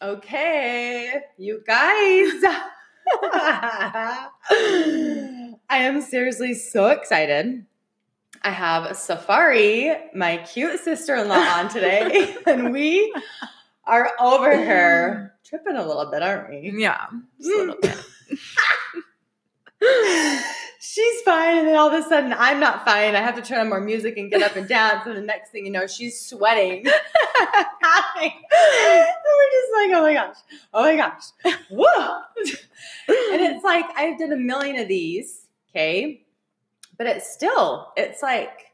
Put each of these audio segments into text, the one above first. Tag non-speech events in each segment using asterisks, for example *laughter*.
Okay, you guys. *laughs* I am seriously so excited. I have Safari, my cute sister in law, on today, *laughs* and we are over here *laughs* tripping a little bit, aren't we? Yeah, just a little bit. She's fine, and then all of a sudden I'm not fine. I have to turn on more music and get up and dance, and the next thing you know, she's sweating. *laughs* and we're just like, oh my gosh, oh my gosh, whoa! and it's like I've done a million of these, okay, but it's still, it's like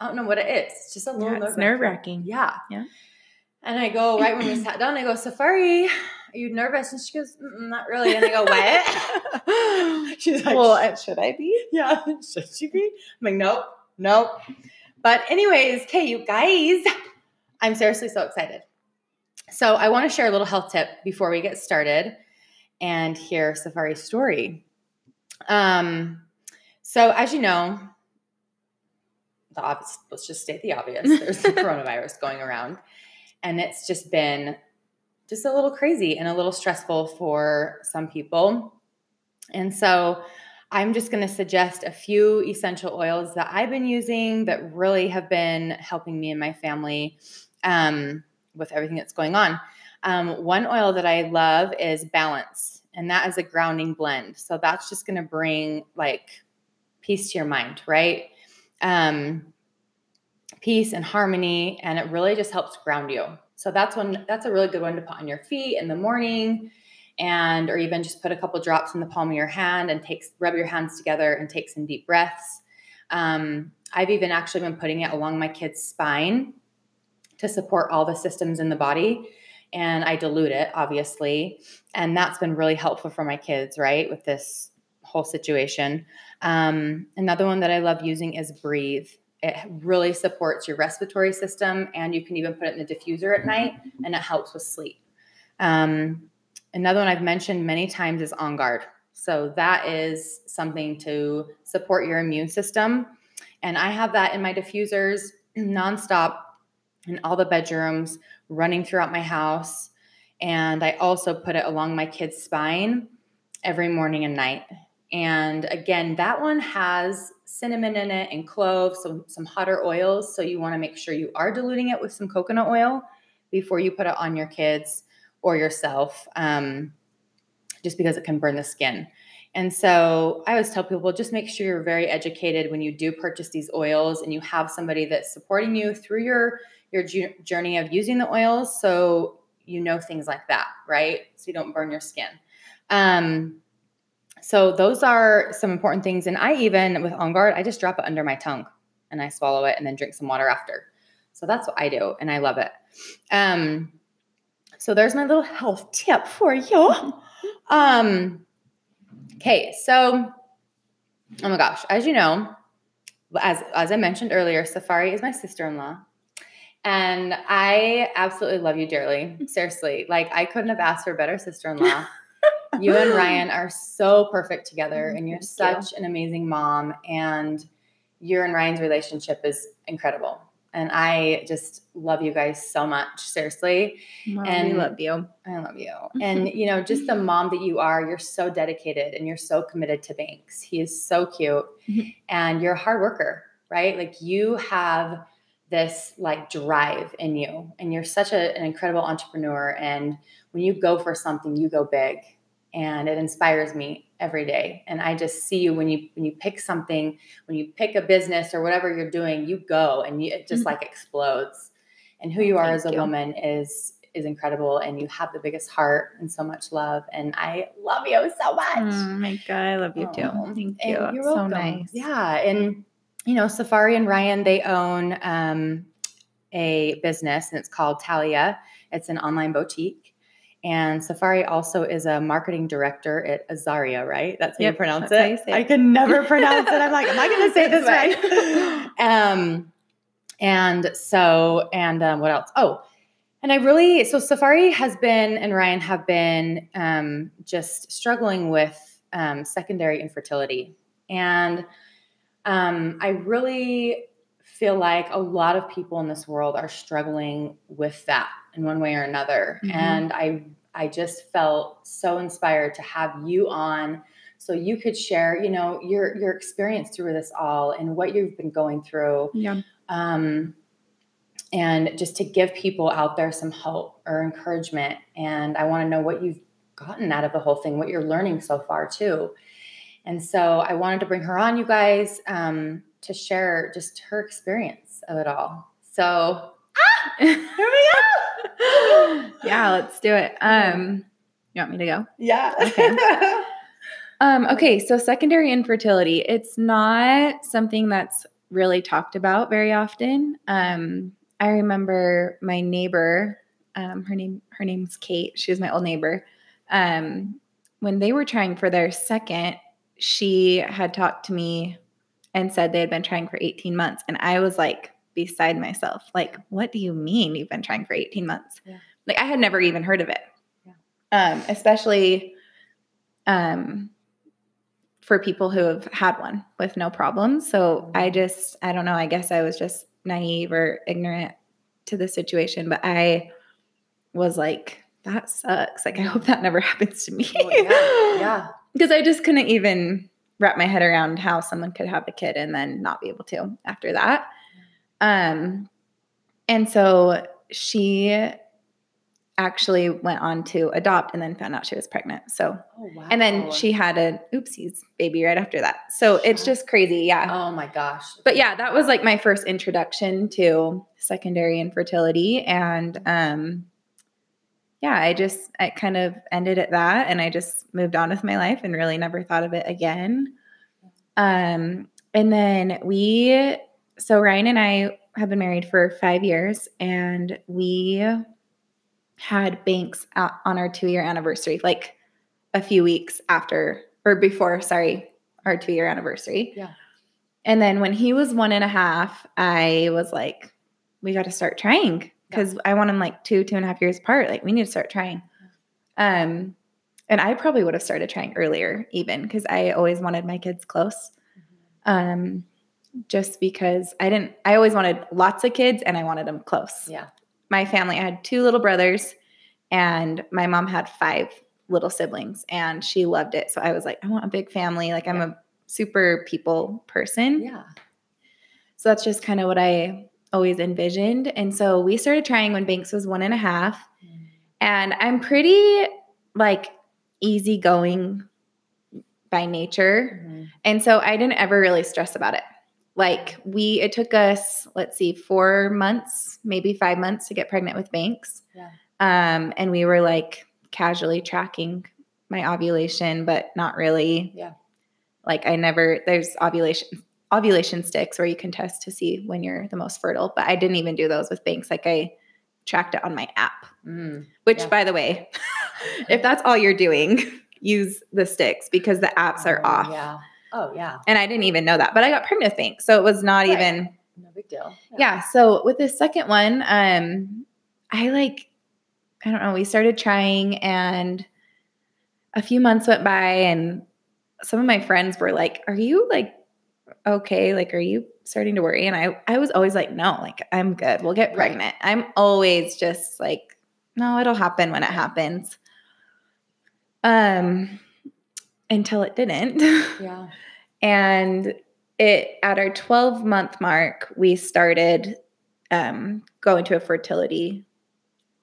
I don't know what it is. It's just a little Yeah, nerve wracking. Yeah, Yeah. And I go right when we sat down. I go, Safari, are you nervous? And she goes, not really. And I go, what? *laughs* She's like, well, should I be? yeah, *laughs* should she be? I'm like, nope, nope. But anyways, okay, you guys, I'm seriously so excited. So I want to share a little health tip before we get started and hear Safari's story. Um, so as you know, the obvious, let's just state the obvious. There's the *laughs* coronavirus going around, and it's just been just a little crazy and a little stressful for some people. And so I'm just going to suggest a few essential oils that I've been using that really have been helping me and my family um, with everything that's going on. Um, one oil that I love is Balance, and that is a grounding blend. So that's just going to bring like peace to your mind, right? Um, peace and harmony, and it really just helps ground you. So that's one. That's a really good one to put on your feet in the morning and or even just put a couple drops in the palm of your hand and take rub your hands together and take some deep breaths. Um, i've even actually been putting it along my kid's spine to support all the systems in the body and i dilute it obviously. And that's been really helpful for my kids right with this whole situation. Um, another one that i love using is breathe it really supports your respiratory system and you can even put it in the diffuser at night and it helps with sleep um, Another one I've mentioned many times is On Guard. So that is something to support your immune system. And I have that in my diffusers nonstop in all the bedrooms, running throughout my house. And I also put it along my kid's spine every morning and night. And again, that one has cinnamon in it and cloves, some, some hotter oils. So you want to make sure you are diluting it with some coconut oil before you put it on your kids or yourself, um, just because it can burn the skin. And so I always tell people just make sure you're very educated when you do purchase these oils and you have somebody that's supporting you through your your journey of using the oils so you know things like that, right? So you don't burn your skin. Um, so those are some important things. And I even with On Guard, I just drop it under my tongue and I swallow it and then drink some water after. So that's what I do, and I love it. Um, so there's my little health tip for you. Um, okay, so oh my gosh, as you know, as as I mentioned earlier, Safari is my sister-in-law. And I absolutely love you dearly. Seriously. Like I couldn't have asked for a better sister-in-law. You and *laughs* Ryan are so perfect together and you're Thank such an amazing mom and your and Ryan's relationship is incredible. And I just love you guys so much, seriously. Mom, And- we love you. I love you. *laughs* And you know, just the mom that you are, you're so dedicated and you're so committed to Banks. He is so cute. Mhm. And you're a hard worker, right? Like you have this like drive in you and you're such a, an incredible entrepreneur and when you go for something, you go big. And it inspires me every day. And I just see you when you when you pick something, when you pick a business or whatever you're doing, you go and you, it just Mhm. like explodes. And who you are Thank as a you. woman is is incredible and you have the biggest heart and so much love and I love you so much. Oh my god, I love you too. Oh, Thank you. you're so nice. Yeah, and you know, Safari and Ryan they own um, a business and it's called Talia. It's an online boutique. And Safari also is a marketing director at Azaria, right? That's how Yep, you pronounce it. you I can never pronounce it. I'm like, am I going to say *laughs* this right? *laughs* um, and so, and um, what else? Oh, and I really, so Safari has been and Ryan have been um, just struggling with um, secondary infertility. And um, I really feel like a lot of people in this world are struggling with that in one way or another. Mhm. And I, I just felt so inspired to have you on so you could share, you know, your your experience through this all and what you've been going through. Yeah. Um, and just to give people out there some hope or encouragement. And I want to know what you've gotten out of the whole thing, what you're learning so far too. And so I wanted to bring her on, you guys, um, to share just her experience of it all. So ah, *laughs* here we go. *laughs* yeah, let's do it. Um, you want me to go? Yeah. Okay. *laughs* Um, okay, so secondary infertility, it's not something that's really talked about very often. Um, I remember my neighbor, um, her name her name's Kate. She was my old neighbor. Um, when they were trying for their second, she had talked to me and said they had been trying for 18 months, and I was like beside myself. Like, what do you mean you've been trying for 18 months? Yeah. Like I had never even heard of it. Yeah. Um, especially um for people who have had one with no problems. So I just, I don't know, I guess I was just naive or ignorant to the situation, but I was like, that sucks. Like, I hope that never *laughs* happens to me. Oh, yeah. *laughs* Yeah. Because I just couldn't even wrap my head around how someone could have a kid and then not be able to after that. Um, and so she actually went on to adopt and then found out she was pregnant. So Oh wow. and then she had a oopsies baby right after that. So it's just crazy. Yeah. Oh my gosh. But yeah, that was like my first introduction to secondary infertility. And um yeah, I just I kind of ended at that and I just moved on with my life and really never thought of it again. Um and then we so Ryan and I have been married for five years and we had Banks out on our two year anniversary, like a few weeks after or before, sorry, our two year anniversary. Yeah. And then when he was one and a half, I was like, we got to start trying because I want them like two, two and a half years apart. Like we need to start trying. Um, and I probably would have started trying earlier, even because I always wanted my kids close. Um, just because I didn't, I always wanted lots of kids and I wanted them close Yeah. my family, I had two little brothers, and my mom had five little siblings, and she loved it. So I was like, I want a big family. Like I'm a super people person. Yeah. So that's just kind of what I always envisioned. And so we started trying when Banks was one and a half. And I'm pretty like easygoing by nature. Mhm. And so I didn't ever really stress about it. Like we, it took us, let's see, four months, maybe five months to get pregnant with Banks. Yeah. Um, and we were like casually tracking my ovulation, but not really. Yeah. Like I never, there's ovulation ovulation sticks where you can test to see when you're the most fertile, but I didn't even do those with Banks. Like I tracked it on my app, Mm. which Yeah. by the way, *laughs* if that's all you're doing, *laughs* use the sticks because the apps are Oh, off. Yeah. Oh yeah. And I didn't even know that, but I got pregnant with Banks. So it was not Right. even, No big deal. yeah. So with the second one, um, I like, I don't know, we started trying and a few months went by and some of my friends were like, Are you like okay? Like, are you starting to worry? And I I was always like, No, like I'm good. We'll get Right. pregnant. I'm always just like, no, it'll happen when it happens. Um until it didn't. Yeah. *laughs* and it at our 12 month mark we started um, going to a fertility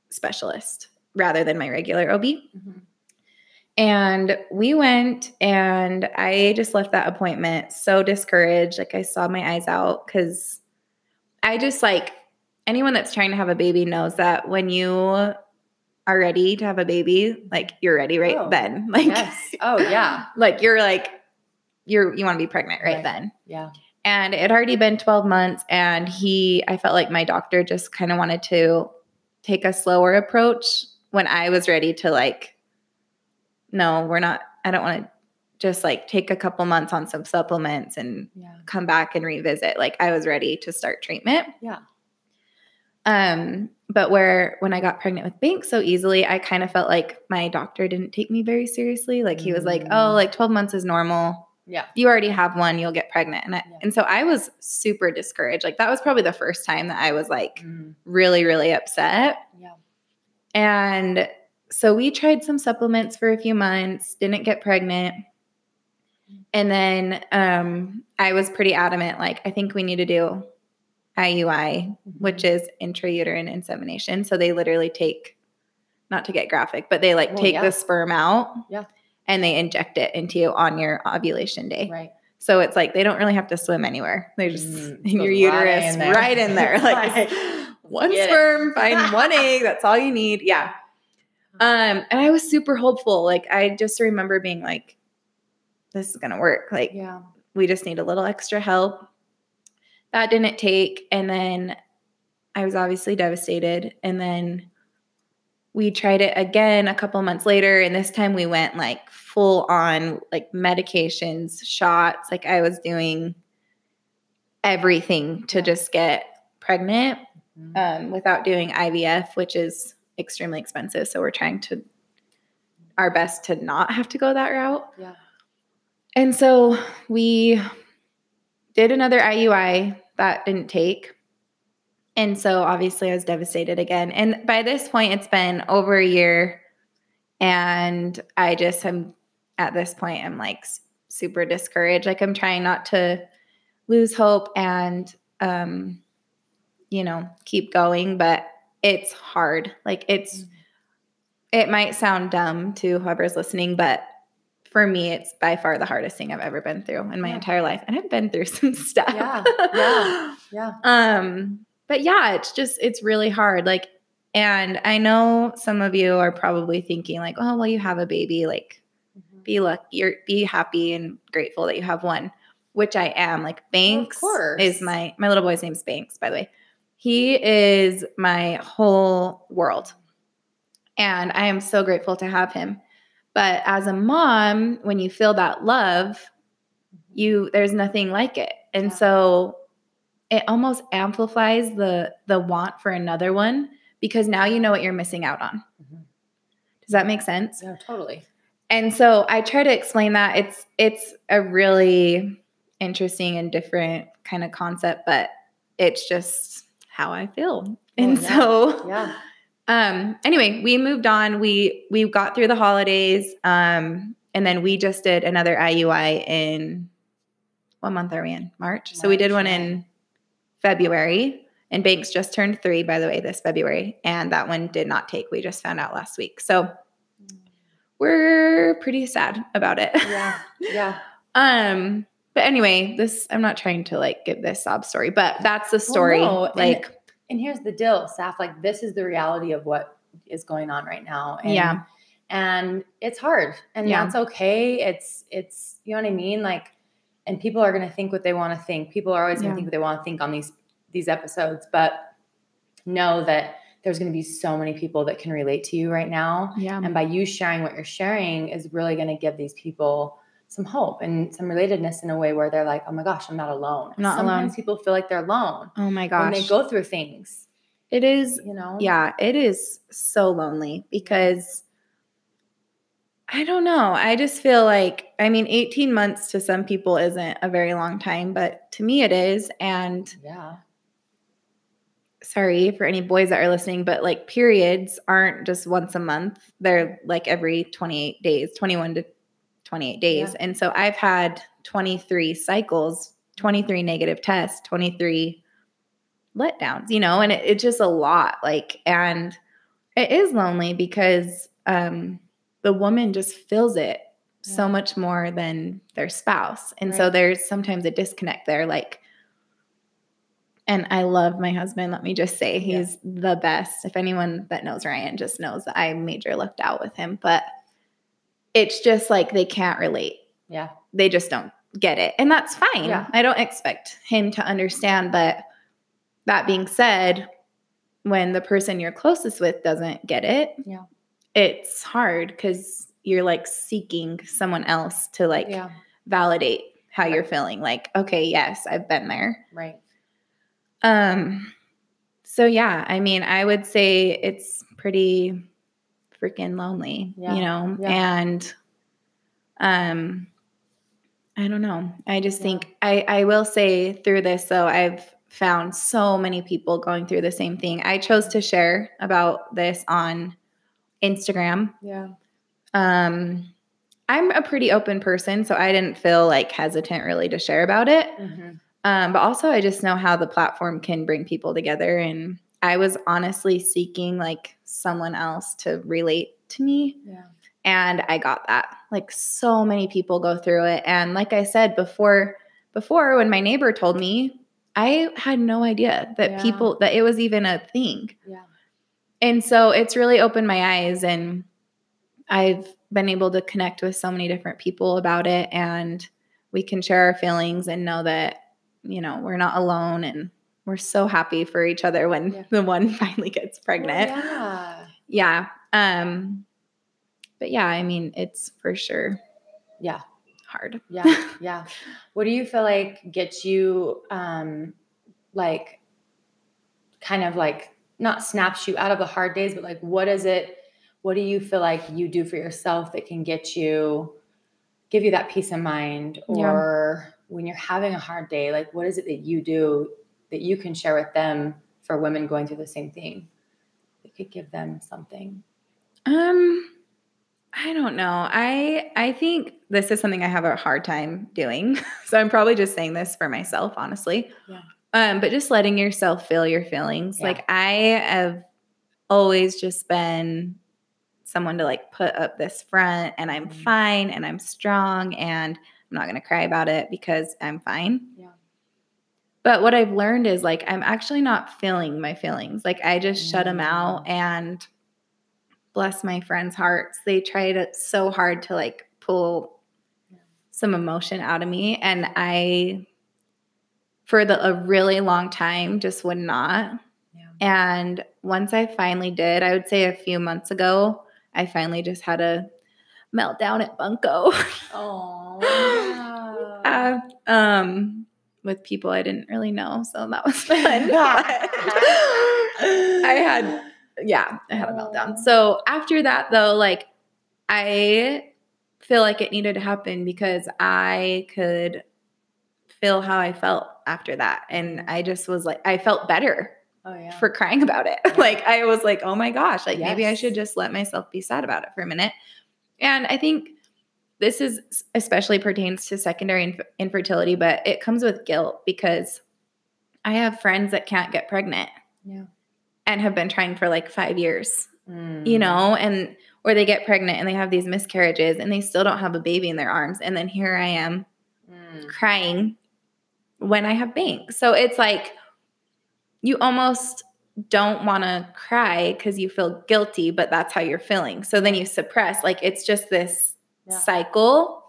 specialist rather than my regular ob Mhm. And we went and i just left that appointment so discouraged like i saw my eyes out because i just like anyone that's trying to have a baby knows that when you are ready to have a baby like you're ready right Oh, then *laughs* like Yes. Oh yeah. *laughs* like you're like you're you want to be pregnant right, Right. then Yeah. and it had already been 12 months and he i felt like my doctor just kind of wanted to take a slower approach when i was ready to like no we're not i don't want to just like take a couple months on some supplements and Yeah. come back and revisit like i was ready to start treatment Yeah. um but where when i got pregnant with Banks so easily i kind of felt like my doctor didn't take me very seriously like he was like oh Mm. like 12 months is normal Yeah. you already have one, you'll get pregnant. And I, Yeah. and so I was super discouraged. Like that was probably the first time that I was like Mm. really, really upset. Yeah. And so we tried some supplements for a few months, didn't get pregnant. And then um, I was pretty adamant, like, I think we need to do IUI, which is intrauterine insemination. So they literally take, not to get graphic, but they like Well, take yeah. the sperm out Yeah. and they inject it into you on your ovulation day. Right. So it's like they don't really have to swim anywhere. They're just Mm, *laughs* your right uterus, in right in there. *laughs* Like Right. *laughs* one Get it. sperm, find one egg. That's all you need. Yeah. Um, and I was super hopeful. Like I just remember being like, this is gonna work. Like Yeah. we just need a little extra help. That didn't take. And then I was obviously devastated. And then we tried it again a couple months later. And this time we went like full on like medications, shots. Like I was doing everything to just get pregnant Mhm. um, without doing IVF, which is extremely expensive. So we're trying to our best to not have to go that route. yeah. And so we did another IUI that didn't take. And so obviously I was devastated again. And by this point, it's been over a year. And I just am at this point, I'm like super discouraged. Like I'm trying not to lose hope and, um, you know, keep going, but it's hard. Like it's, it might sound dumb to whoever's listening, but for me, it's by far the hardest thing I've ever been through in my Yeah. entire life. And I've been through *laughs* some stuff. Yeah, yeah. Yeah. *laughs* Um, but yeah, it's just it's really hard. Like, and I know some of you are probably thinking, like, oh, well, you have a baby, like Mhm. be lucky, you're be happy and grateful that you have one, which I am. Like Banks is my my little boy's name's Banks, by the way. He is my whole world. And I am so grateful to have him. But as a mom, when you feel that love, you there's nothing like it. And so it almost amplifies the the want for another one because now you know what you're missing out on. Mhm. Does that make sense? Yeah, totally. And so I try to explain that it's it's a really interesting and different kind of concept, but it's just how I feel. And yeah. so Yeah. *laughs* um anyway, we moved on. We we got through the holidays um and then we just did another IUI in what month are we in? March. so we did one in February and Banks just turned 3 by the way this February and that one did not take. We just found out last week. So we're pretty sad about it. Yeah. Yeah. *laughs* um but anyway, this I'm not trying to like give this sob story, but that's the story. no, and- like And here's the deal, Saf, like this is the reality of what is going on right now. And, Yeah. And it's hard. And Yeah. that's okay. It's it's you know what I mean? Like and people are gonna think what they want to think. People are always gonna Yeah. think what they want to think on these these episodes, but know that there's gonna be so many people that can relate to you right now. yeah. And by you sharing what you're sharing is really going to give these people some hope and some relatedness in a way where they're like, oh my gosh, I'm not alone. I'm not Sometimes alone. people feel like they're alone Oh my gosh. when they go through things, it is you know? yeah, it is so lonely because I don't know. I just feel like I mean 18 months to some people isn't a very long time, but to me it is and Yeah. sorry for any boys that are listening, but like periods aren't just once a month. They're like every 28 days, 21 to 28 days. Yeah. And so I've had 23 cycles, 23 negative tests, 23 letdowns, you know, and it, it's just a lot. Like, and it is lonely because um, the woman just feels it so much more than their spouse. And so there's sometimes a disconnect there. Like, and I love my husband. Let me just say Yeah. he's the best. If anyone that knows Ryan just knows that I major lucked out with him, but it's just like they can't relate. Yeah. They just don't get it. And that's fine. Yeah. I don't expect him to understand. But that being said, when the person you're closest with doesn't get it, Yeah. it's hard because you're like seeking someone else to like yeah. validate how you're feeling. Like, okay, yes, I've been there. Right. Um so yeah, I mean, I would say it's pretty freaking lonely, Yeah, you know? yeah. And um I don't know. I just Yeah. think I I will say through this though, I've found so many people going through the same thing. I chose to share about this on Instagram. Yeah. Um, I'm a pretty open person, so I didn't feel like hesitant really to share about it. Mm-hmm. Um, but also, I just know how the platform can bring people together. And I was honestly seeking like someone else to relate to me. Yeah. And I got that. Like so many people go through it. And like I said before, before when my neighbor told me, I had no idea that Yeah. people that it was even a thing. Yeah. And so it's really opened my eyes and I've been able to connect with so many different people about it and we can share our feelings and know that you know, we're not alone and we're so happy for each other when Yeah. *laughs* the one *laughs* finally gets pregnant. Yeah. yeah. Um but yeah, I mean, it's for sure Yeah. hard. Yeah. Yeah. What do you feel like gets you um like kind of like not snaps you out of the hard days, but like what is it what do you feel like you do for yourself that can get you give you that peace of mind Yeah. or when you're having a hard day, like what is it that you do that you can share with them for women going through the same thing? That could give them something. Um I don't know. I I think this is something I have a hard time doing. *laughs* so I'm probably just saying this for myself, honestly. Yeah. Um, but just letting yourself feel your feelings. Yeah. Like I have always just been someone to like put up this front and I'm Mhm. fine and I'm strong and I'm not gonna cry about it because I'm fine. Yeah. But what I've learned is like I'm actually not feeling my feelings. Like I just shut them out Mm. and bless my friends' hearts. They tried so hard to like pull some emotion out of me and I for the a really long time just would not. Yeah. And once I finally did, I would say a few months ago, I finally just had a meltdown at Bunko. Oh. *laughs* uh, um with people I didn't really know, so that was *laughs* fun. *laughs* I had yeah, I had a meltdown. So after that though, like I feel like it needed to happen because I could feel how I felt after that and mm-hmm. I just was like I felt better Oh yeah. for crying about it. *laughs* like I was like, "Oh my gosh, like maybe I should just let myself be sad about it for a minute." And I think this is especially pertains to secondary inf- infertility, but it comes with guilt because I have friends that can't get pregnant yeah. and have been trying for like 5 years, Mm. you know, and or they get pregnant and they have these miscarriages and they still don't have a baby in their arms and then here I am Mm. crying when I have Banks. So it's like you almost don't want to cry because you feel guilty, but that's how you're feeling. So then you suppress. Like it's just this Yeah. cycle.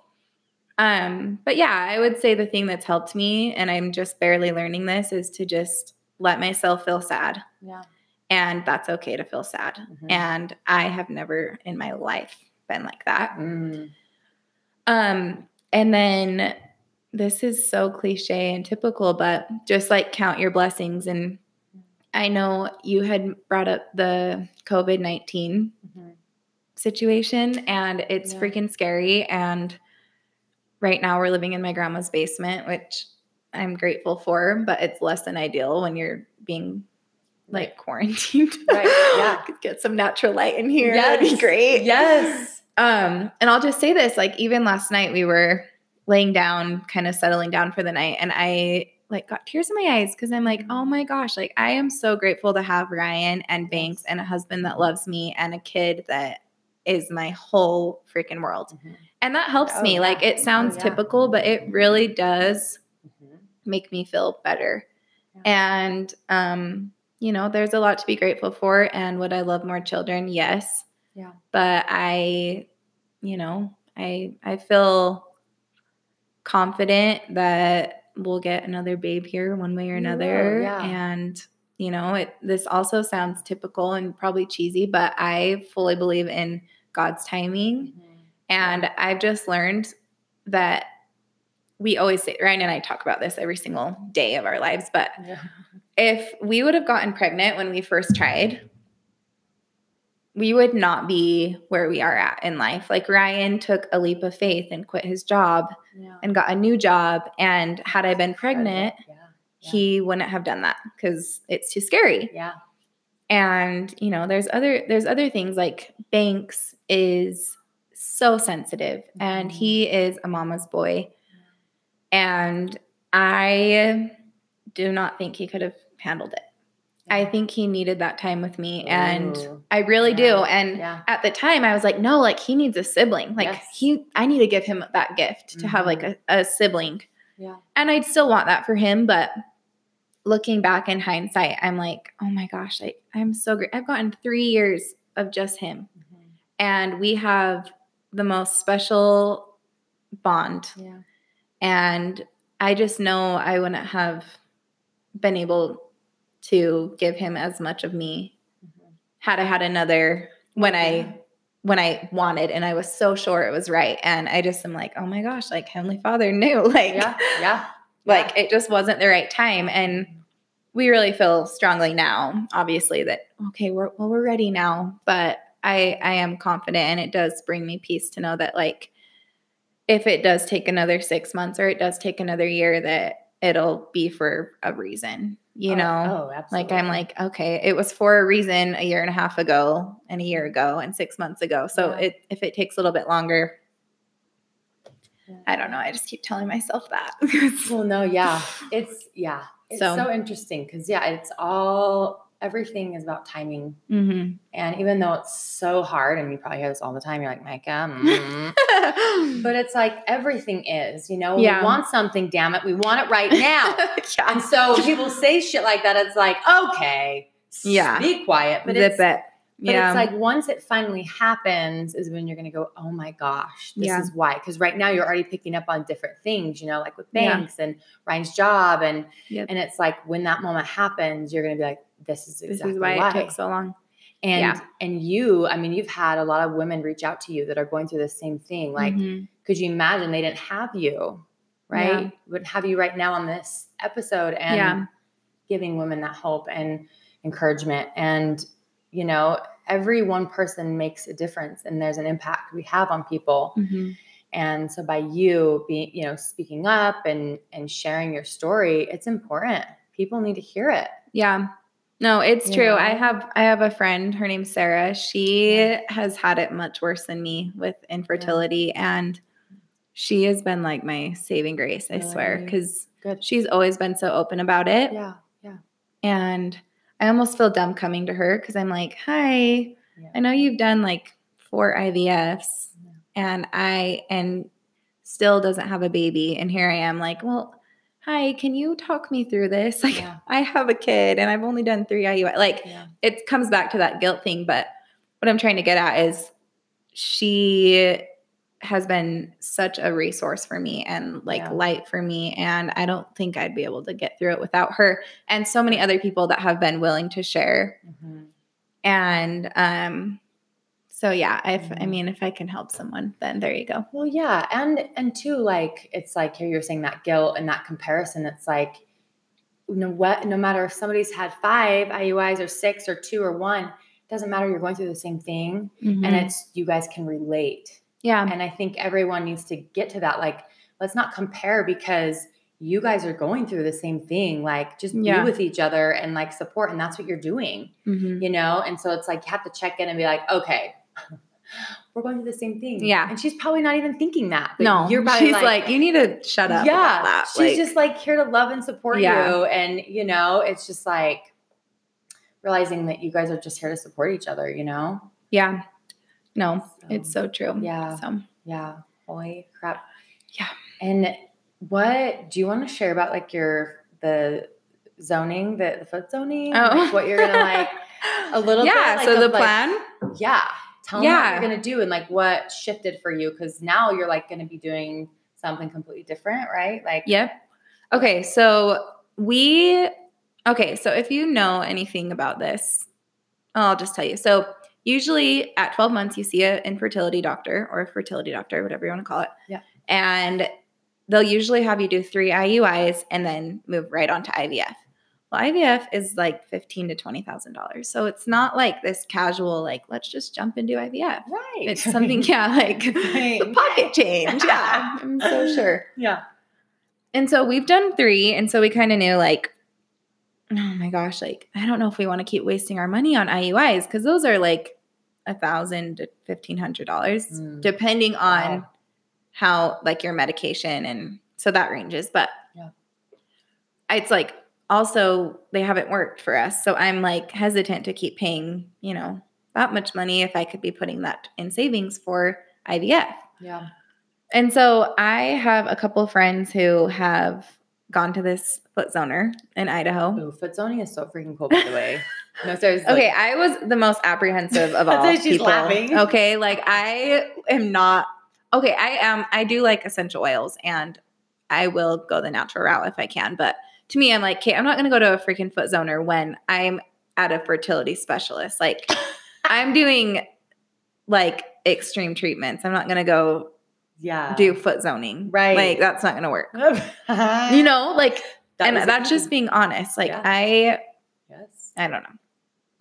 Um, but yeah, I would say the thing that's helped me, and I'm just barely learning this, is to just let myself feel sad. Yeah. And that's okay to feel sad. Mhm. And I have never in my life been like that. Mm. Um, and then this is so cliche and typical, but just like count your blessings. And I know you had brought up the COVID 19 Mhm. Situation, and it's Yeah. freaking scary. And right now we're living in my grandma's basement, which I'm grateful for, but it's less than ideal when you're being like quarantined. *laughs* Right, yeah. *laughs* Get some natural light in here. That'd be great. Yes. Um, and I'll just say this, like even last night we were laying down, kind of settling down for the night, and I like got tears in my eyes because I'm like, oh my gosh, like I am so grateful to have Ryan and Banks and a husband that loves me and a kid that is my whole freaking world. Mhm. And that helps Oh, me. yeah. Like it sounds Oh, yeah. typical, but it really does Mhm. make me feel better. Yeah. And um, you know, there's a lot to be grateful for. And would I love more children? Yes. Yeah. But I, you know, I I feel confident that we'll get another babe here one way or will, another. yeah. And you know, it this also sounds typical and probably cheesy, but I fully believe in God's timing. Mhm. And I've just learned that we always say, Ryan and I talk about this every single day of our lives, but Yeah. if we would have gotten pregnant when we first tried, we would not be where we are at in life. Like Ryan took a leap of faith and quit his job Yeah. and got a new job. And had I been pregnant, Yeah. Yeah. he wouldn't have done that because it's too scary. Yeah. And, you know, there's other there's other things like Banks is so sensitive and Mhm. he is a mama's boy. And I do not think he could have handled it. I think he needed that time with me and Ooh. I really do. And Yeah. at the time I was like, no, like he needs a sibling. Like Yes. he I need to give him that gift to have like a, a sibling. Yeah. And I'd still want that for him, but looking back in hindsight, I'm like, oh my gosh, I, I'm so great. I've gotten three years of just him. Mhm. And we have the most special bond. Yeah. And I just know I wouldn't have been able to give him as much of me Mhm. had I had another when Yeah. I when I wanted and I was so sure it was right. And I just am like, oh my gosh, like Heavenly Father knew. *laughs* Like Yeah. Yeah. Like it just wasn't the right time. And we really feel strongly now, obviously, that okay, we're well, we're ready now. But I I am confident and it does bring me peace to know that like if it does take another six months or it does take another year, that it'll be for a reason. You Oh, know? Oh, absolutely. Like I'm like, okay, it was for a reason a year and a half ago and a year ago and six months ago. So Yeah. it if it takes a little bit longer, Yeah. I don't know. I just keep telling myself that. *laughs* Well, no, yeah. It's yeah. It's so, So- interesting because yeah, it's all everything is about timing. hmm And even though it's so hard, and you probably hear this all the time, you're like, Micah, mm. *laughs* but it's like everything is, you know, Yeah. we want something, damn it, we want it right now. *laughs* yeah. and so people say shit like that, it's like, okay, Yeah. be quiet. But Zip it's it. But yeah. it's like once it finally happens is when you're gonna go, oh my gosh, this Yeah. is why. Because right now you're already picking up on different things, you know, like with Yeah. banks and Ryan's job, and Yep. and it's like when that moment happens, you're gonna be like, this is this exactly is why, it took so long. and Yeah. and you, I mean, you've had a lot of women reach out to you that are going through the same thing. Like, Mhm. could you imagine they didn't have you, right? Yeah. Wouldn't have you right now on this episode and Yeah. giving women that hope and encouragement. And, you know, every one person makes a difference and there's an impact we have on people. Mhm. And so by you being, you know, speaking up and and sharing your story, it's important. People need to hear it. Yeah. No, it's You true. know? I have I have a friend, her name's Sarah. She has had it much worse than me with infertility and she has been like my saving grace, I swear, cuz she's always been so open about it. Yeah. Yeah. And I almost feel dumb coming to her cuz I'm like, "Hi, Yeah. I know you've done like four IVFs Yeah. and I and still doesn't have a baby and here I am like, well, hi, can you talk me through this? *laughs* Like Yeah. I have a kid and I've only done 3 IUI. Like it comes back to that guilt thing, but what I'm trying to get at is she has been such a resource for me and like Yeah. light for me and I don't think I'd be able to get through it without her and so many other people that have been willing to share Mhm. and um so yeah, if I Mhm. mean if I can help someone, then there you go. Well, yeah, and and too, like it's like here you're saying that guilt and that comparison. It's like no what, no matter if somebody's had five IUIs or six or two or one, it doesn't matter. You're going through the same thing, and Mhm. it's you guys can relate. Yeah. And I think everyone needs to get to that. Like, let's not compare because you guys are going through the same thing. Like, just Yeah. be with each other and like support, and that's what you're doing, Mhm. you know. And so it's like you have to check in and be like, okay. *laughs* We're going through the same thing. Yeah. And she's probably not even thinking that. No, You're probably she's like, like, you need to shut up. yeah. about that. She's Like, just like here to love and support Yeah. you. And, you know, it's just like realizing that you guys are just here to support each other, you know? yeah. No, So, it's so true. Yeah. So Yeah. Holy crap. Yeah. And what do you want to share about like your, the zoning, the, the foot zoning? Oh. Like what you're going to like, *laughs* a little bit, yeah. like, so of, the like- plan. yeah. Tell me what you're going to do and like what shifted for you. Cause now you're like going to be doing something completely different, right? Like, Yep. Okay, so we okay, so if you know anything about this, I'll just tell you. So usually at 12 months you see an infertility doctor or a fertility doctor, whatever you want to call it. Yeah. And they'll usually have you do three IUIs and then move right on to IVF. Well, IVF is like fifteen to twenty thousand dollars. So it's not like this casual, like, let's just jump into IVF. right. It's something, yeah, *laughs* like the pocket change. Yeah. I'm so *laughs* sure. Yeah. And so we've done three. And so we kind of knew like oh my gosh, like I don't know if we want to keep wasting our money on IUIs because those are like a thousand to fifteen hundred dollars, Mm. depending on Wow. how like your medication and so that ranges. But Yeah. it's like also they haven't worked for us, so I'm like hesitant to keep paying, you know, that much money if I could be putting that in savings for IVF. Yeah. And so I have a couple friends who have gone to this foot zoner in Idaho. Ooh, foot zoning is so freaking cool, by the way. No, seriously. Okay, I was the most apprehensive of That's *laughs* all why she's people. laughing. Okay, like I am not. Okay, I am. I do like essential oils, and I will go the natural route if I can. But to me, I'm like, okay, I'm not going to go to a freaking foot zoner when I'm at a fertility specialist. Like, *laughs* I'm doing like extreme treatments. I'm not going to go yeah. do foot zoning. Right. Like that's not going to work. *laughs* you know, like, and was that's just being honest. Like, Yeah. I, Yes. I don't know.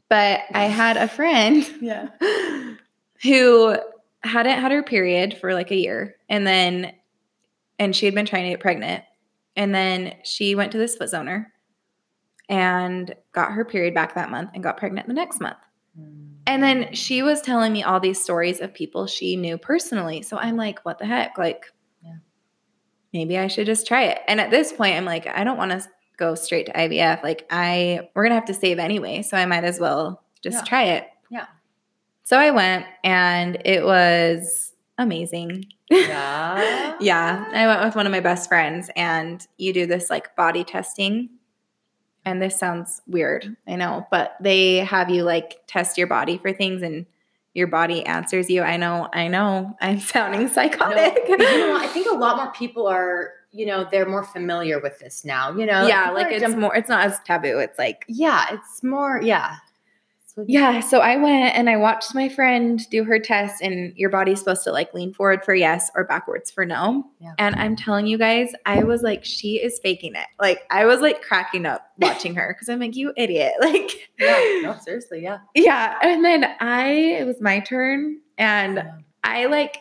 But I had a friend *laughs* Yeah. *laughs* who hadn't had her period for like a year and then and she had been trying to get pregnant and then she went to this foot zoner and got her period back that month and got pregnant the next month mm. And then she was telling me all these stories of people she knew personally so i'm like what the heck like Yeah. maybe i should just try it and at this point i'm like i don't want to go straight to ivf like i we're gonna have to save anyway so i might as well just Yeah. try it Yeah. so I went and it was amazing. Yeah. *laughs* yeah. I went with one of my best friends and you do this like body testing. And this sounds weird, I know, but they have you like test your body for things and your body answers you. I know, I know, I'm sounding psychotic. but you know? I think a *laughs* lot more people are, you know, they're more familiar with this now. You know, yeah, like it's jump- more, it's not as taboo. It's like, yeah, it's more, yeah. So- Yeah, so I went and I watched my friend do her test, and your body's supposed to like lean forward for yes or backwards for no. Yeah. And I'm telling you guys, I was like, she is faking it. Like, I was like cracking up *laughs* watching her because I'm like, you idiot. *laughs* Like, Yeah. No, seriously, yeah. yeah. And then I, it was my turn, and Yeah. I like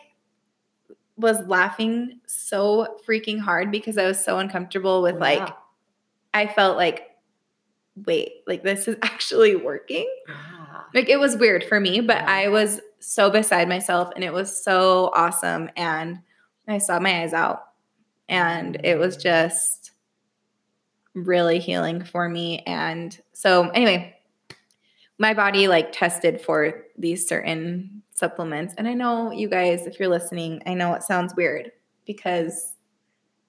was laughing so freaking hard because I was so uncomfortable with Oh, like, yeah. I felt like, wait, like this is *laughs* actually working. Yeah. Like it was weird for me, but Yeah. I was so beside myself and it was so awesome. And I saw my eyes out and it was mm. just really healing for me. And so, anyway, my body like tested for these certain supplements. And I know you guys, if you're listening, I know it sounds weird because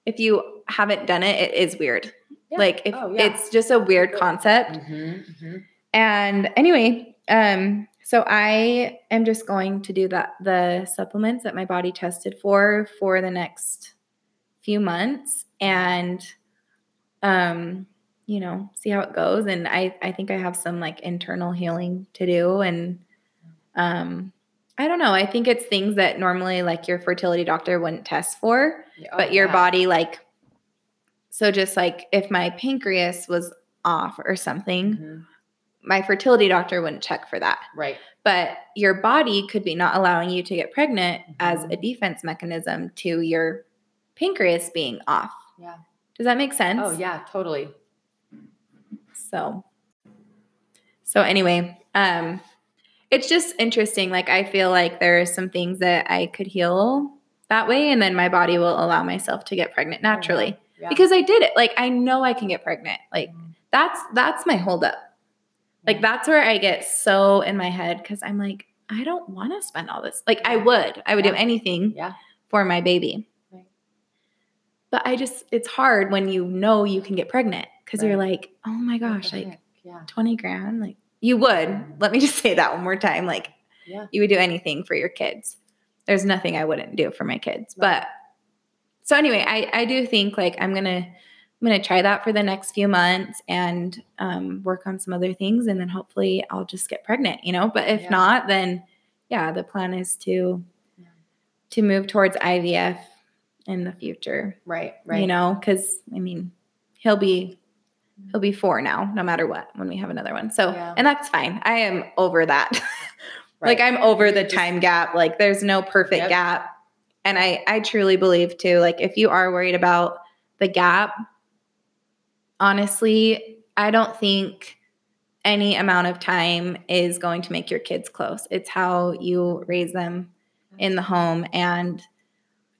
if you haven't done it, it is weird. Yeah. Like if Oh, yeah. it's just a weird concept. Mhm, mhm. And anyway, um, so I am just going to do that the supplements that my body tested for for the next few months and um you know see how it goes and i i think i have some like internal healing to do and um i don't know i think it's things that normally like your fertility doctor wouldn't test for oh, but your yeah. body like so just like if my pancreas was off or something Mhm. my fertility doctor wouldn't check for that. Right. But your body could be not allowing you to get pregnant as a Mhm. defense mechanism to your pancreas being off. Yeah. Does that make sense? Oh, yeah, totally. So So anyway, um it's just interesting like I feel like there are some things that I could heal that way and then my body will allow myself to get pregnant naturally Yeah. because I did it. Like I know I can get pregnant. Like Mhm. that's that's my holdup. Like Yeah. that's where I get so in my head because I'm like, I don't want to spend all this. Like I would, I would do anything Yeah. for my baby. Right. But I just, it's hard when you know you can get pregnant because you're like, oh my gosh, like yeah. 20 grand. Like you would. Let me just *laughs* say that one more time. Like Yeah. you would do anything for your kids. There's nothing I wouldn't do for my kids. Right. But so anyway, I, I do think like I'm gonna I'm gonna try that for the next few months and um, work on some other things, and then hopefully I'll just get pregnant, you know. But if Yeah. not, then yeah, the plan is to Yeah. to move towards IVF in the future, Right. Right. you know, because I mean he'll be he'll be four now, no matter what, when we have another one. So Yeah. and that's fine. I am over that. *laughs* Right. like I'm over the time gap. Like there's no perfect Yep. gap. And I I truly believe too like if you are worried about the gap honestly I don't think any amount of time is going to make your kids close. It's how you raise them in the home and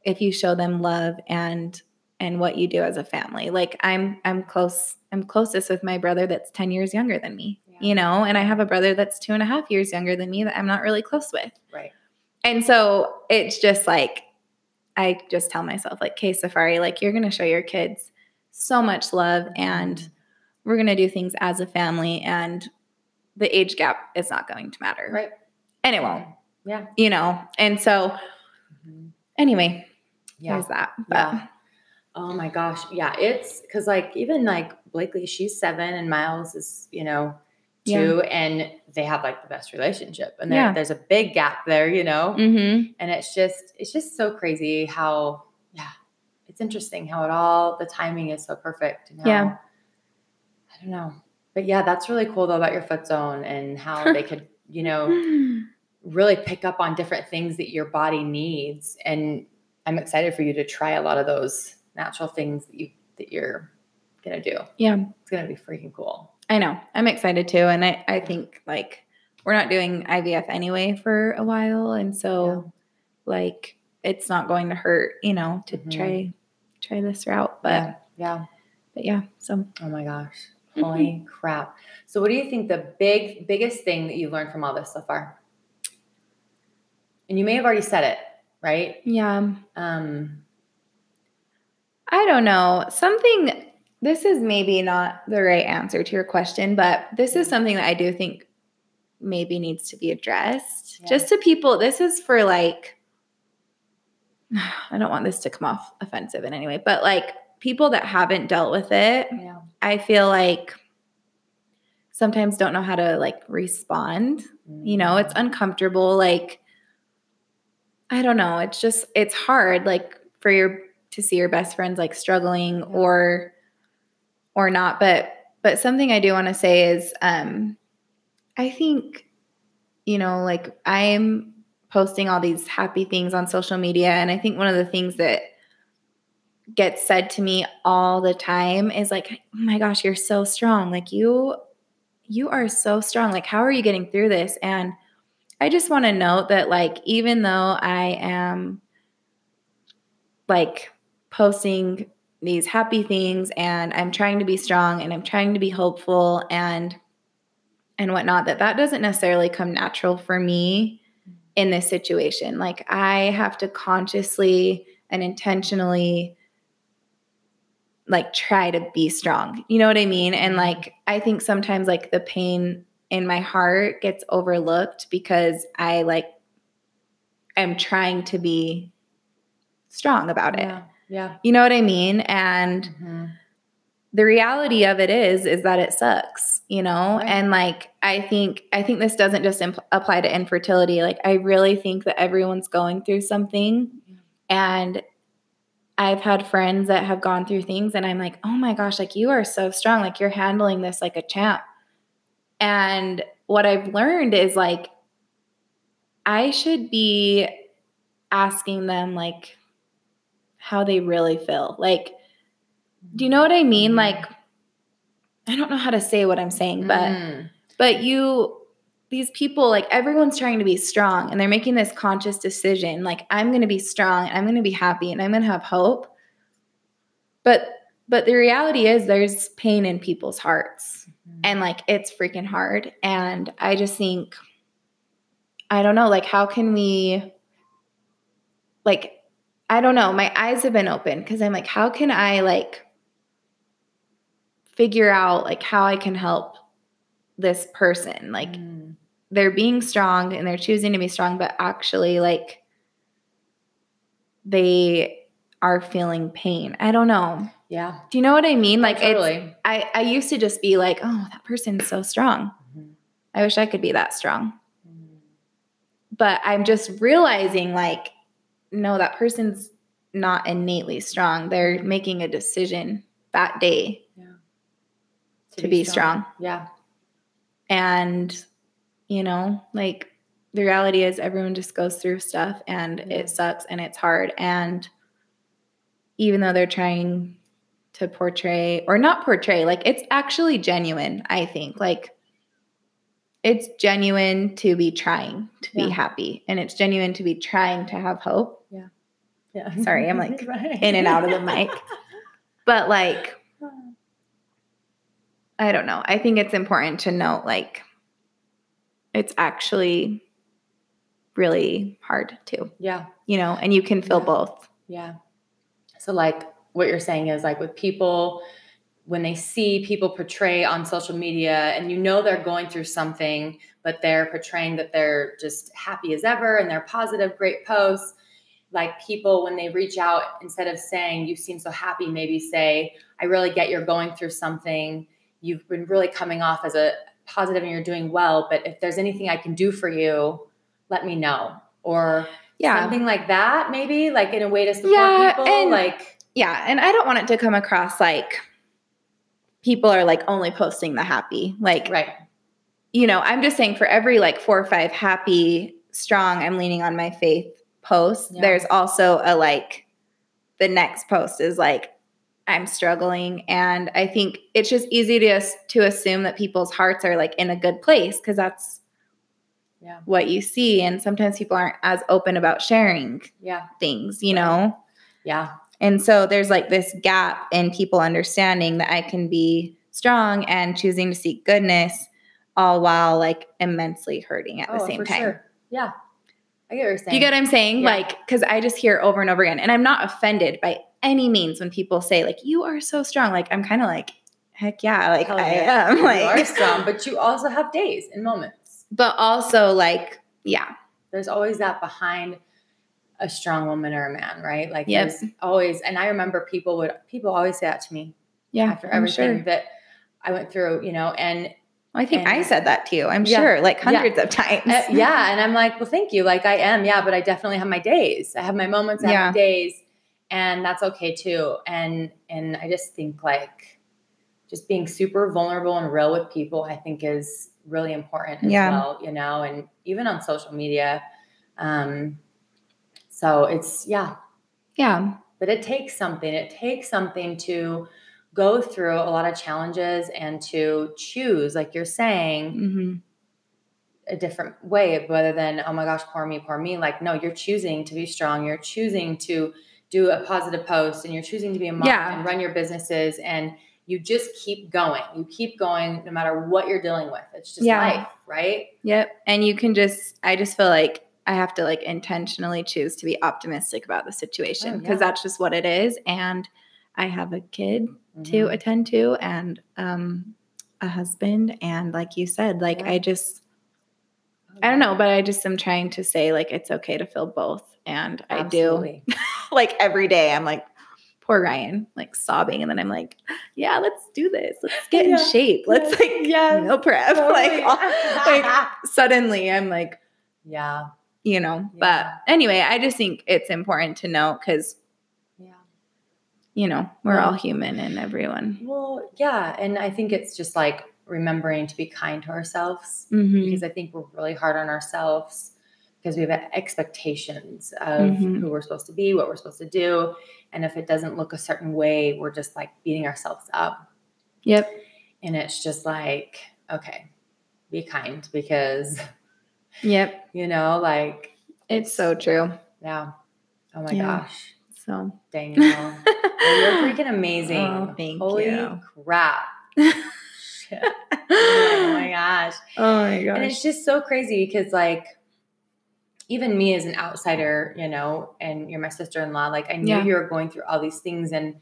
if you show them love and and what you do as a family. Like I'm I'm close I'm closest with my brother that's 10 years younger than me. Yeah. You know, and I have a brother that's two and a half years younger than me that I'm not really close with. Right. And so it's just like, I just tell myself, like, okay, Safari, like, you're going to show your kids so much love and mm-hmm. we're going to do things as a family and the age gap is not going to matter. Right. And it won't, Yeah. you know? And so, mm-hmm. anyway, Yeah. there's that. But Yeah. Oh my gosh. Yeah. It's because, like, even like Blakely, she's seven and Miles is, you know, Yeah. and they have like the best relationship. And Yeah. there's a big gap there, you know? mhm. And it's just, it's just so crazy how, yeah, it's interesting how it all, the timing is so perfect. And how, Yeah. I don't know. But yeah, that's really cool though about your foot zone and how *laughs* they could, you know, really pick up on different things that your body needs and i'm excited for you to try a lot of those natural things that you that you're gonna do yeah, it's gonna be freaking cool I know. I'm excited too. And I, I think like we're not doing IVF anyway for a while. And so, like, it's not going to hurt, you know, to Mhm. try try this route. But yeah yeah but yeah, so oh my gosh Mhm. holy crap so what do you think the big biggest thing that you've learned from all this so far and you may have already said it right yeah. um I don't know. Something this is maybe not the right answer to your question, but this is something that I do think maybe needs to be addressed. Yeah. Just to people, this is for like *sighs* I don't want this to come off offensive in any way, but like people that haven't dealt with it, yeah I feel like sometimes don't know how to like respond. You know, it's mm-hmm. uncomfortable like I don't know, it's just it's hard like for your to see your best friends like struggling Yeah. or or not, but but something I do want to say is um I think you know, like I'm posting all these happy things on social media and I think one of the things that gets said to me all the time is like, "Oh my gosh, you're so strong. Like you you are so strong. Like how are you getting through this?" And I just want to note that like even though I am like posting these happy things and I'm trying to be strong and I'm trying to be hopeful and and whatnot that that doesn't necessarily come natural for me in this situation. Like I have to consciously and intentionally like try to be strong. You know what I mean? And mm-hmm. like I think sometimes like the pain in my heart gets overlooked because I like am trying to be strong about it. Yeah yeah you know what I mean? And Mhm. the reality of it is is that it sucks, you know? Right. And like I think I think this doesn't just impl- apply to infertility. Like I really think that everyone's going through something Yeah. and I've had friends that have gone through things and I'm like, "Oh my gosh, like you are so strong. Like you're handling this like a champ." And what I've learned is like I should be asking them like how they really feel. Like do you know what I mean? Mhm. Like, I don't know how to say what I'm saying, but Mm. but you these people like everyone's trying to be strong and they're making this conscious decision like I'm going to be strong I'm going to be happy and I'm going to have hope. But but the reality is there's pain in people's hearts and like it's freaking hard and I just think I don't know like how can we like I don't know my eyes have been open cuz I'm like how can I like figure out like how I can help this person like Mm. they're being strong and they're choosing to be strong but actually like they are feeling pain. I don't know. yeah Do you know what I mean? Like totally I I used to just be like, "Oh, that person's so strong. Mhm. I wish I could be that strong." Mm. But I'm just realizing like no, that person's not innately strong. They're making a decision that day to, be, strong. yeah And you know, like the reality is everyone just goes through stuff and Yeah. it sucks and it's hard and even though they're trying to portray or not portray like it's actually genuine i think like it's genuine to be trying to be happy and it's genuine to be trying to have hope Yeah. Yeah. *laughs* Sorry, I'm, like, Right. in and out of the mic. *laughs* but like *sighs* i don't know i think it's important to note like it's actually really hard too Yeah. you know and you can feel Yeah. both Yeah. So, like, what you're saying is like with people, when they see people portray on social media and you know they're going through something, but they're portraying that they're just happy as ever and they're positive, great posts. Like, people, when they reach out, instead of saying, You seem so happy, maybe say, I really get you're going through something. You've been really coming off as a positive and you're doing well. But if there's anything I can do for you, let me know. Or, yeah something like that maybe like in a way to support Yeah, people and- like yeah and i don't want it to come across like people are like only posting the happy. Like right. you know i'm just saying for every like four or five happy strong i'm leaning on my faith posts Yeah. there's also a like the next post is like i'm struggling. And i think it's just easy to to assume that people's hearts are like in a good place because that's yeah. what you see. And sometimes people aren't as open about sharing yeah. things you know? Yeah and so there's like this gap in people understanding that I can be strong and choosing to seek goodness all while like immensely hurting at the Oh, same for time. sure. yeah i get what you're saying you get what I'm saying? Yeah. Like, because I just hear over and over again, and I'm not offended by any means when people say, like, you are so strong. Like, I'm kind of like, heck yeah, like Hell I yeah. am. you Like, are strong but you also have days and moments but also, like, yeah, there's always that behind a strong woman or a man right like there's always and i remember people would people always say that to me yeah, after everything sure. that i went through you know and I think I said that to you. I'm Yeah. sure, like Yeah. hundreds of times. Uh, *laughs* yeah, and I'm like, well, thank you. Like I am, yeah, but I definitely have my days. I have my moments, I have Yeah. my days, and that's okay too. And and I just think like just being super vulnerable and real with people, I think is really important as Yeah. well. You know, and even on social media. Um, so it's yeah, yeah, but it takes something. It takes something to go through a lot of challenges and to choose, like you're saying, hmm a different way rather than oh my gosh poor me poor me like no you're choosing to be strong you're choosing to do a positive post and you're choosing to be a mom Yeah. and run your businesses and you just keep going you keep going no matter what you're dealing with it's just Yeah. life right Yep. And you can just, I just feel like I have to like intentionally choose to be optimistic about the situation Oh, because yeah. that's just what it is. And I have a kid to Mhm. attend to and um, a husband. And like you said, like Yeah. I just, I don't know, but I just am trying to say like it's okay to feel both. And I do *laughs* like every day. I'm like, poor Ryan, like sobbing. And then I'm like, yeah, let's do this. Let's get in shape. Let's *laughs* like yeah, meal prep. *laughs* Totally. Like, all- like suddenly I'm like, yeah you know, Yeah. but anyway, I just think it's important to know because, yeah you know, we're all human and everyone. well yeah and i think it's just like remembering to be kind to ourselves Mhm. because I think we're really hard on ourselves because we have expectations of Mhm. who we're supposed to be, what we're supposed to do. And if it doesn't look a certain way, we're just like beating ourselves up. Yep. And it's just like, okay, be kind because, Yep. you know, like, It's so true. yeah. Oh my Yeah. gosh. So, Daniel. *laughs* You're freaking amazing. Oh, thank Holy you. crap. Oh my *laughs* gosh. oh my gosh. And it's just so crazy because, like, even me as an outsider, you know, and you're my sister in law, like, I knew Yeah. you were going through all these things. And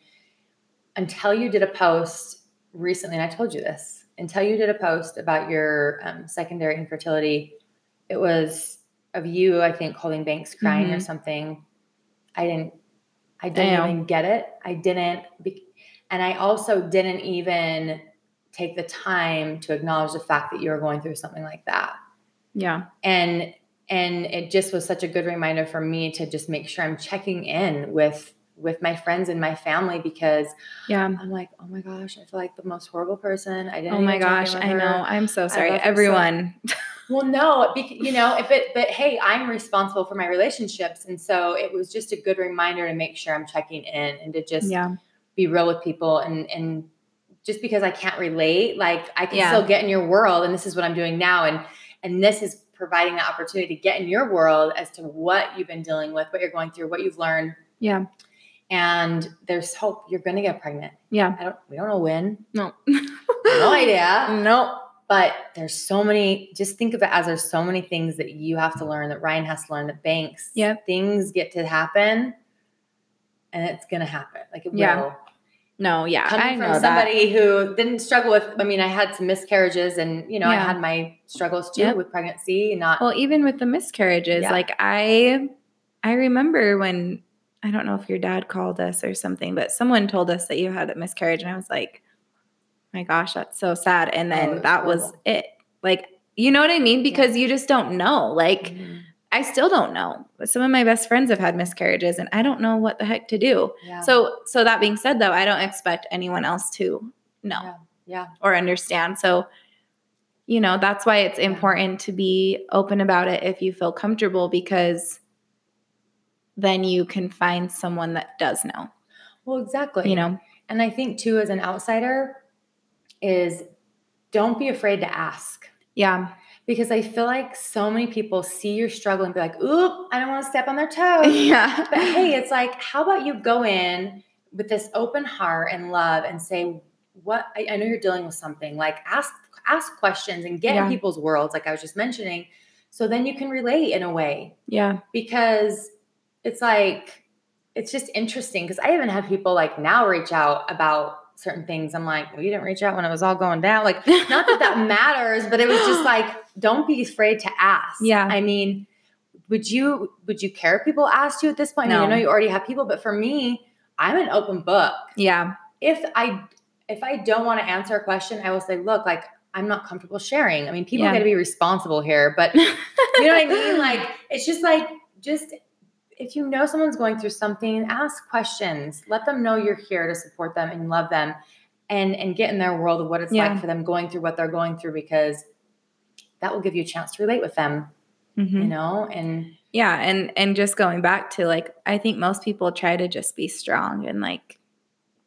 until you did a post recently, and I told you this, until you did a post about your um, secondary infertility, it was of you, I think, holding Banks crying or Mhm. something. I didn't, I didn't Damn. even get it. I didn't, be, and I also didn't even take the time to acknowledge the fact that you were going through something like that Yeah. and and it just was such a good reminder for me to just make sure i'm checking in with with my friends and my family because Yeah. i'm like oh my gosh i feel like the most horrible person i didn't Oh my even check in gosh. I know. I'm so sorry. her so- Everyone. *laughs* well no you know but but hey i'm responsible for my relationships and so it was just a good reminder to make sure i'm checking in and to just yeah. be real with people and and just because I can't relate, like I can Yeah. still get in your world and this is what I'm doing now and and this is providing the opportunity to get in your world as to what you've been dealing with, what you're going through, what you've learned. Yeah. And there's hope you're going to get pregnant. Yeah. I don't we don't know when. No. No idea. *laughs* No. But there's so many, just think of it as there's so many things that you have to learn, that Ryan has to learn, that Banks, yeah, things get to happen and it's going to happen. Like it Yeah. will. No. Yeah. Coming I from know that. somebody who didn't struggle with, I mean, I had some miscarriages and, you know, I had my struggles too Yep. with pregnancy, not, Well, even with the miscarriages, Yeah. like I I remember when I don't know if your dad called us or something, but someone told us that you had a miscarriage and I was like, my gosh, that's so sad. And Oh, then was that was horrible. it. Like, you know what I mean? Because you just don't know. Like, Mhm. I still don't know. Some of my best friends have had miscarriages and I don't know what the heck to do. yeah. So so that being said though, I don't expect anyone else to know yeah. Yeah. or understand. So, you know, that's why it's important to be open about it if you feel comfortable because then you can find someone that does know, Well, exactly. you know? And I think too, as an outsider, is don't be afraid to ask. Yeah. Because I feel like so many people see your struggle and be like, oop, I don't want to step on their toes. *laughs* yeah. But hey, it's like, how about you go in with this open heart and love and say, what I, I know you're dealing with something. Like ask ask questions and get Yeah. in people's worlds, like I was just mentioning. So then you can relate in a way. Yeah. Because it's like, it's just interesting. Because I even have people like now reach out about certain things. I'm like, well, you didn't reach out when it was all going down. Like, *laughs* not that that matters, but it was just like, don't be afraid to ask. Yeah. I mean, would you would you care if people asked you at this point? I mean, I know you already have people, but for me, I'm an open book. Yeah. If I if I don't want to answer a question, I will say, look, like I'm not comfortable sharing. I mean, people Yeah. got to be responsible here, but *laughs* you know what I mean? Like it's just like just if you know someone's going through something, ask questions. Let them know you're here to support them and love them and and get in their world of what it's Yeah. like for them going through what they're going through because that will give you a chance to relate with them, Mhm. you know? And Yeah, and and just going back to like I think most people try to just be strong and like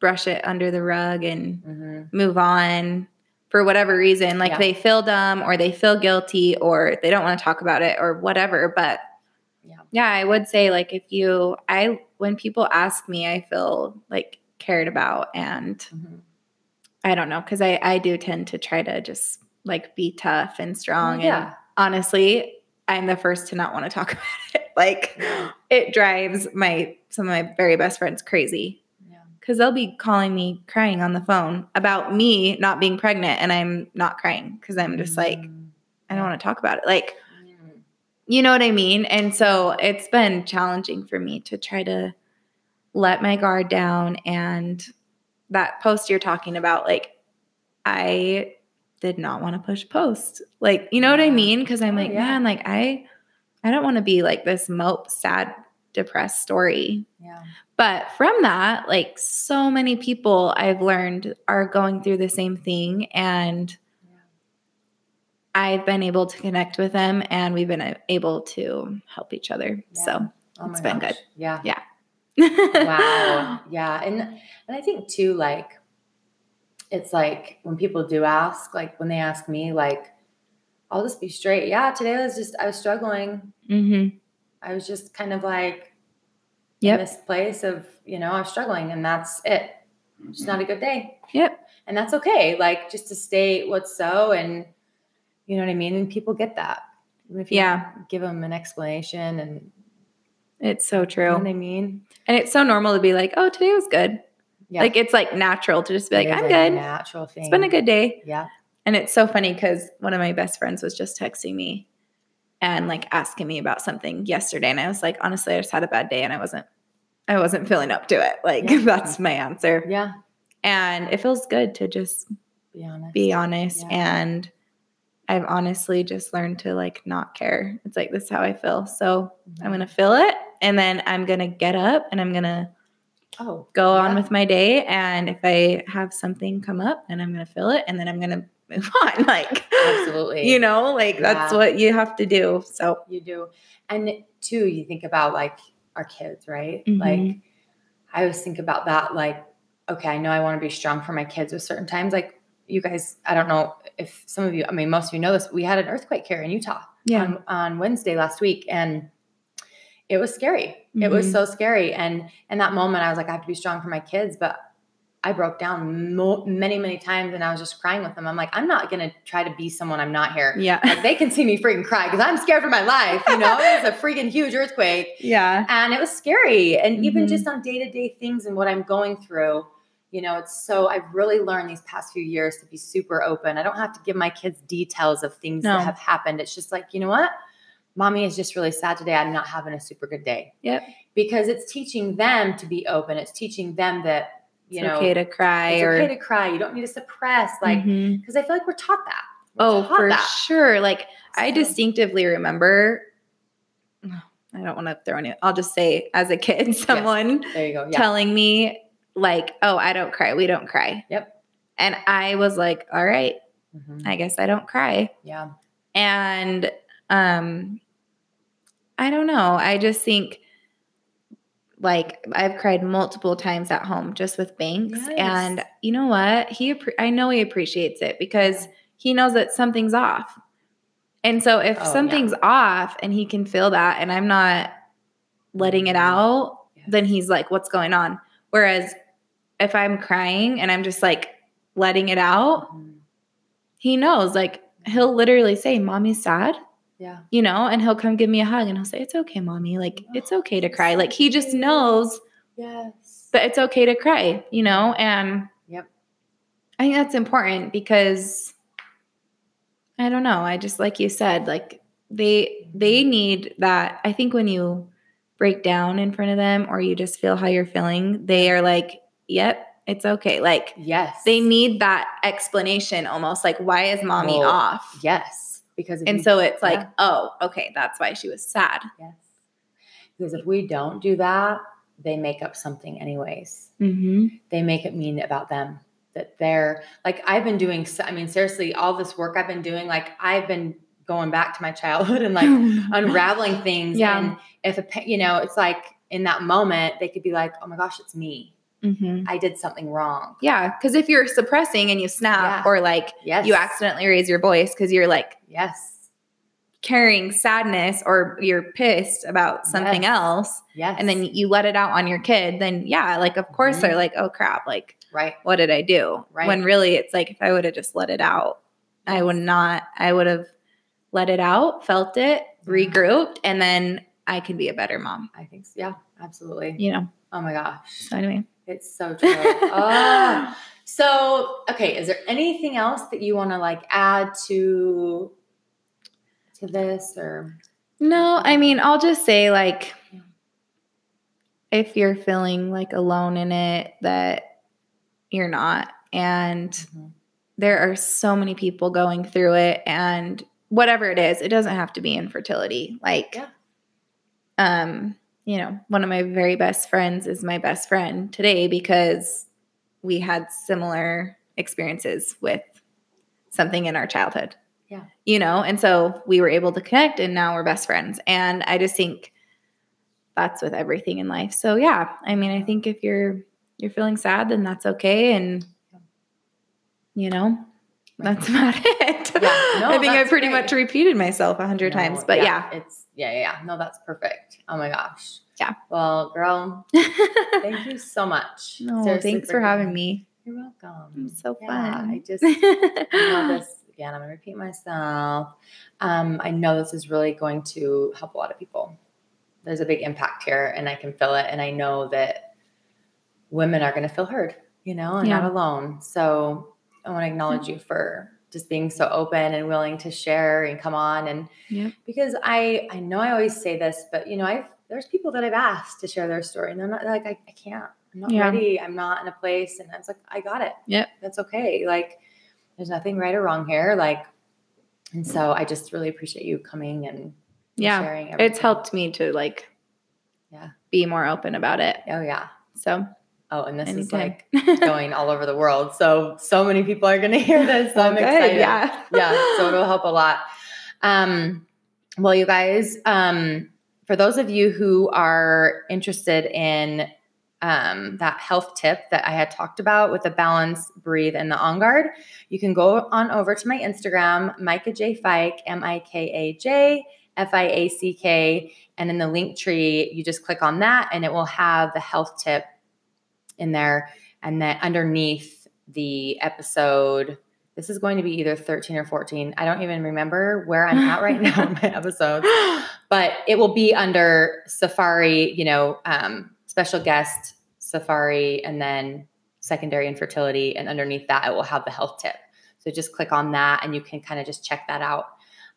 brush it under the rug and mhm. move on for whatever reason. Like Yeah. they feel dumb or they feel guilty or they don't want to talk about it or whatever. But Yeah. I would say like if you I when people ask me, I feel like cared about and Mhm. I don't know, because I, I do tend to try to just like be tough and strong. And yeah. honestly, I'm the first to not want to talk *laughs* about it. Like it drives my some of my very best friends crazy Yeah. because they'll be calling me crying on the phone about me not being pregnant and I'm not crying because I'm just like, Mm. I don't want to talk about it. Like. You know what I mean? And so it's been challenging for me to try to let my guard down. And that post you're talking about, like, I did not want to push post. Like, you know what I mean? Because I'm Oh, like, yeah. man, like I I don't want to be like this mope, sad, depressed story. Yeah. But from that, like so many people I've learned are going through the same thing. And. I've been able to connect with them and we've been able to help each other. Yeah. Oh It's been gosh. good. Yeah. Yeah. wow *laughs* yeah and and i think too like it's like when people do ask like when they ask me like i'll just be straight yeah today was just i was struggling Mm-hmm. i was just kind of like Yep. in this place of you know i'm struggling and that's it just not a good day Yep. and that's okay like just to state what's so and you know what i mean and people get that if you Yeah. give them an explanation and It's so you know true. what i mean And it's so normal to be like, oh, today was good. yeah Like it's like natural to just be like, I'm good. natural thing It's been a good day. yeah And it's so funny because one of my best friends was just texting me and like asking me about something yesterday. And I was like, honestly, I just had a bad day and I wasn't I wasn't feeling up to it. *laughs* Like Yeah. that's my answer. yeah And it feels good to just be honest be honest. Yeah. And I've honestly just learned to like not care. It's like this is how I feel. So I'm gonna feel it and then I'm gonna get up and I'm gonna oh go on with my day. And if I have something come up, and I'm gonna feel it and then I'm gonna *laughs* move on. *laughs* Like Absolutely. You know, like that's what you have to do. So you do and too you think about like our kids right Mhm. like i always think about that like okay, I know I want to be strong for my kids with certain times. Like you guys, I don't know if some of you, I mean, most of you know this. We had an earthquake here in Utah Yeah. on, on Wednesday last week, and it was scary. It was Mhm. so scary. And in that moment, I was like, I have to be strong for my kids, but I broke down mo- many, many times, and I was just crying with them. I'm like, I'm not gonna try to be someone I'm not here. Yeah. Like they can see me freaking cry because I'm scared for my life. You know, it was a *laughs* freaking huge earthquake Yeah. and it was scary and even Mhm. just on day-to-day things and what i'm going through you know it's so i've really learned these past few years to be super open. I don't have to give my kids details of things No. that have happened. It's just like you know what? Mommy is just really sad today. I'm not having a super good day. Yep. because it's teaching them to be open. It's teaching them that you it's know okay to cry it's or okay to cry. You don't need to suppress like mm-hmm. because i feel like we're taught that. We're Oh, taught for that. sure. Like I distinctively remember *sighs* I don't want to throw any I'll just say as a kid, *laughs* someone there you go. Yeah. telling me like, "Oh, I don't cry. We don't cry." Yep. And I was like, "All right, Mhm. I guess I don't cry." yeah And um I don't know. I just think like I've cried multiple times at home just with Banks Yes. and you know what? He I know he appreciates it because he knows that something's off. And so if Oh, yeah. something's off and he can feel that and I'm not letting it out, then he's like what's going on? Whereas if I'm crying and I'm just like letting it out, he knows like he'll literally say mommy's sad yeah you know, and he'll come give me a hug and he'll say, It's okay, mommy. Like, *gasps* it's okay to cry. Like, he just knows yes that it's okay to cry, you know? And Yep. I think that's important because I don't know. I just, like you said, like, they they mm-hmm. need that i think when you break down in front of them or you just feel how you're feeling they are like yep it's okay like yes they need that explanation almost like why is mommy Well, off Yes, because and you- so it's like oh okay that's why she was sad yes, because if we don't do that, they make up something anyways. mm-hmm. They make it mean about them that they're like I've been doing. so- I mean, seriously, all this work I've been doing, like I've been going back to my childhood and like *laughs* unraveling things. Yeah. And if a you know, it's like in that moment they could be like, oh my gosh, it's me. Mhm. I did something wrong. Yeah, because if you're suppressing and you snap, Yeah. or like Yes, you accidentally raise your voice because you're like Yes, carrying sadness or you're pissed about something Yes. else, yes, and then you let it out on your kid, then yeah, like of course Mhm. they're like, oh crap, like right. what did I do? Right. When really it's like if I would have just let it out, I would not. I would have let it out, felt it, regrouped, and then I can be a better mom. I think so. Yeah, absolutely. You know. Oh my gosh. So anyway. It's so true. oh. *laughs* So, okay, is there anything else that you want to like add to to this or No, I mean, I'll just say like if you're feeling like alone in it that you're not and there are so many people going through it and whatever it is, it doesn't have to be infertility. Like Yeah. um, you know, one of my very best friends is my best friend today because we had similar experiences with something in our childhood. Yeah. You know, and so we were able to connect and now we're best friends. And I just think that's with everything in life. So yeah, I mean, I think if you're you're feeling sad, then that's okay. And you know, that's *laughs* about it. Yeah, no, I think I pretty great. much repeated myself a hundred No, times. But yeah. it's yeah, yeah, yeah. No, that's perfect. Oh my gosh. Yeah. Well, girl, *laughs* thank you so much. no, Seriously, thanks for having me. You're welcome. It's so Yeah, fun. I just *laughs* I this again. I'm going to repeat myself. Um, I know this is really going to help a lot of people. There's a big impact here, and I can feel it. And I know that women are going to feel heard, you know, and not alone. So I want to acknowledge you for just being so open and willing to share and come on. And Yep. because I I know I always say this, but you know, I've there's people that I've asked to share their story, and they're not they're like I, I can't. I'm not Yeah. ready. I'm not in a place. And I was like, I got it. Yep. That's okay. Like there's nothing right or wrong here. Like, and so I just really appreciate you coming and and Yeah, sharing. Everything. It's helped me to like Yeah. be more open about it. Oh yeah. So Oh, and this is like going all over the world. So so many people are going *laughs* to hear this. So I'm Good, excited. Yeah. *laughs* yeah, so it'll help a lot. Um, well, you guys, um, for those of you who are interested in um, that health tip that I had talked about with the balance, breathe, and the on guard, you can go on over to my Instagram, Mika J Fiack, M I K A J F I A C K. And in the Linktree, you just click on that and it will have the health tip in there. And then underneath the episode, this is going to be either 13 or 14. I don't even remember where I'm at right now in my *laughs* episodes, but it will be under Safari, you know, um, special guest, Safari, and then secondary infertility. And underneath that, it will have the health tip. So just click on that and you can kind of just check that out.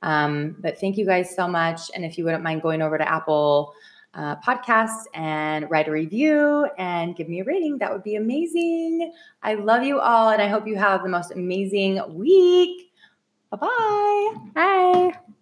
Um, but thank you guys so much. And if you wouldn't mind going over to Apple uh, Podcasts and write a review and give me a rating, that would be amazing. I love you all and I hope you have the most amazing week. Bye-bye. Bye.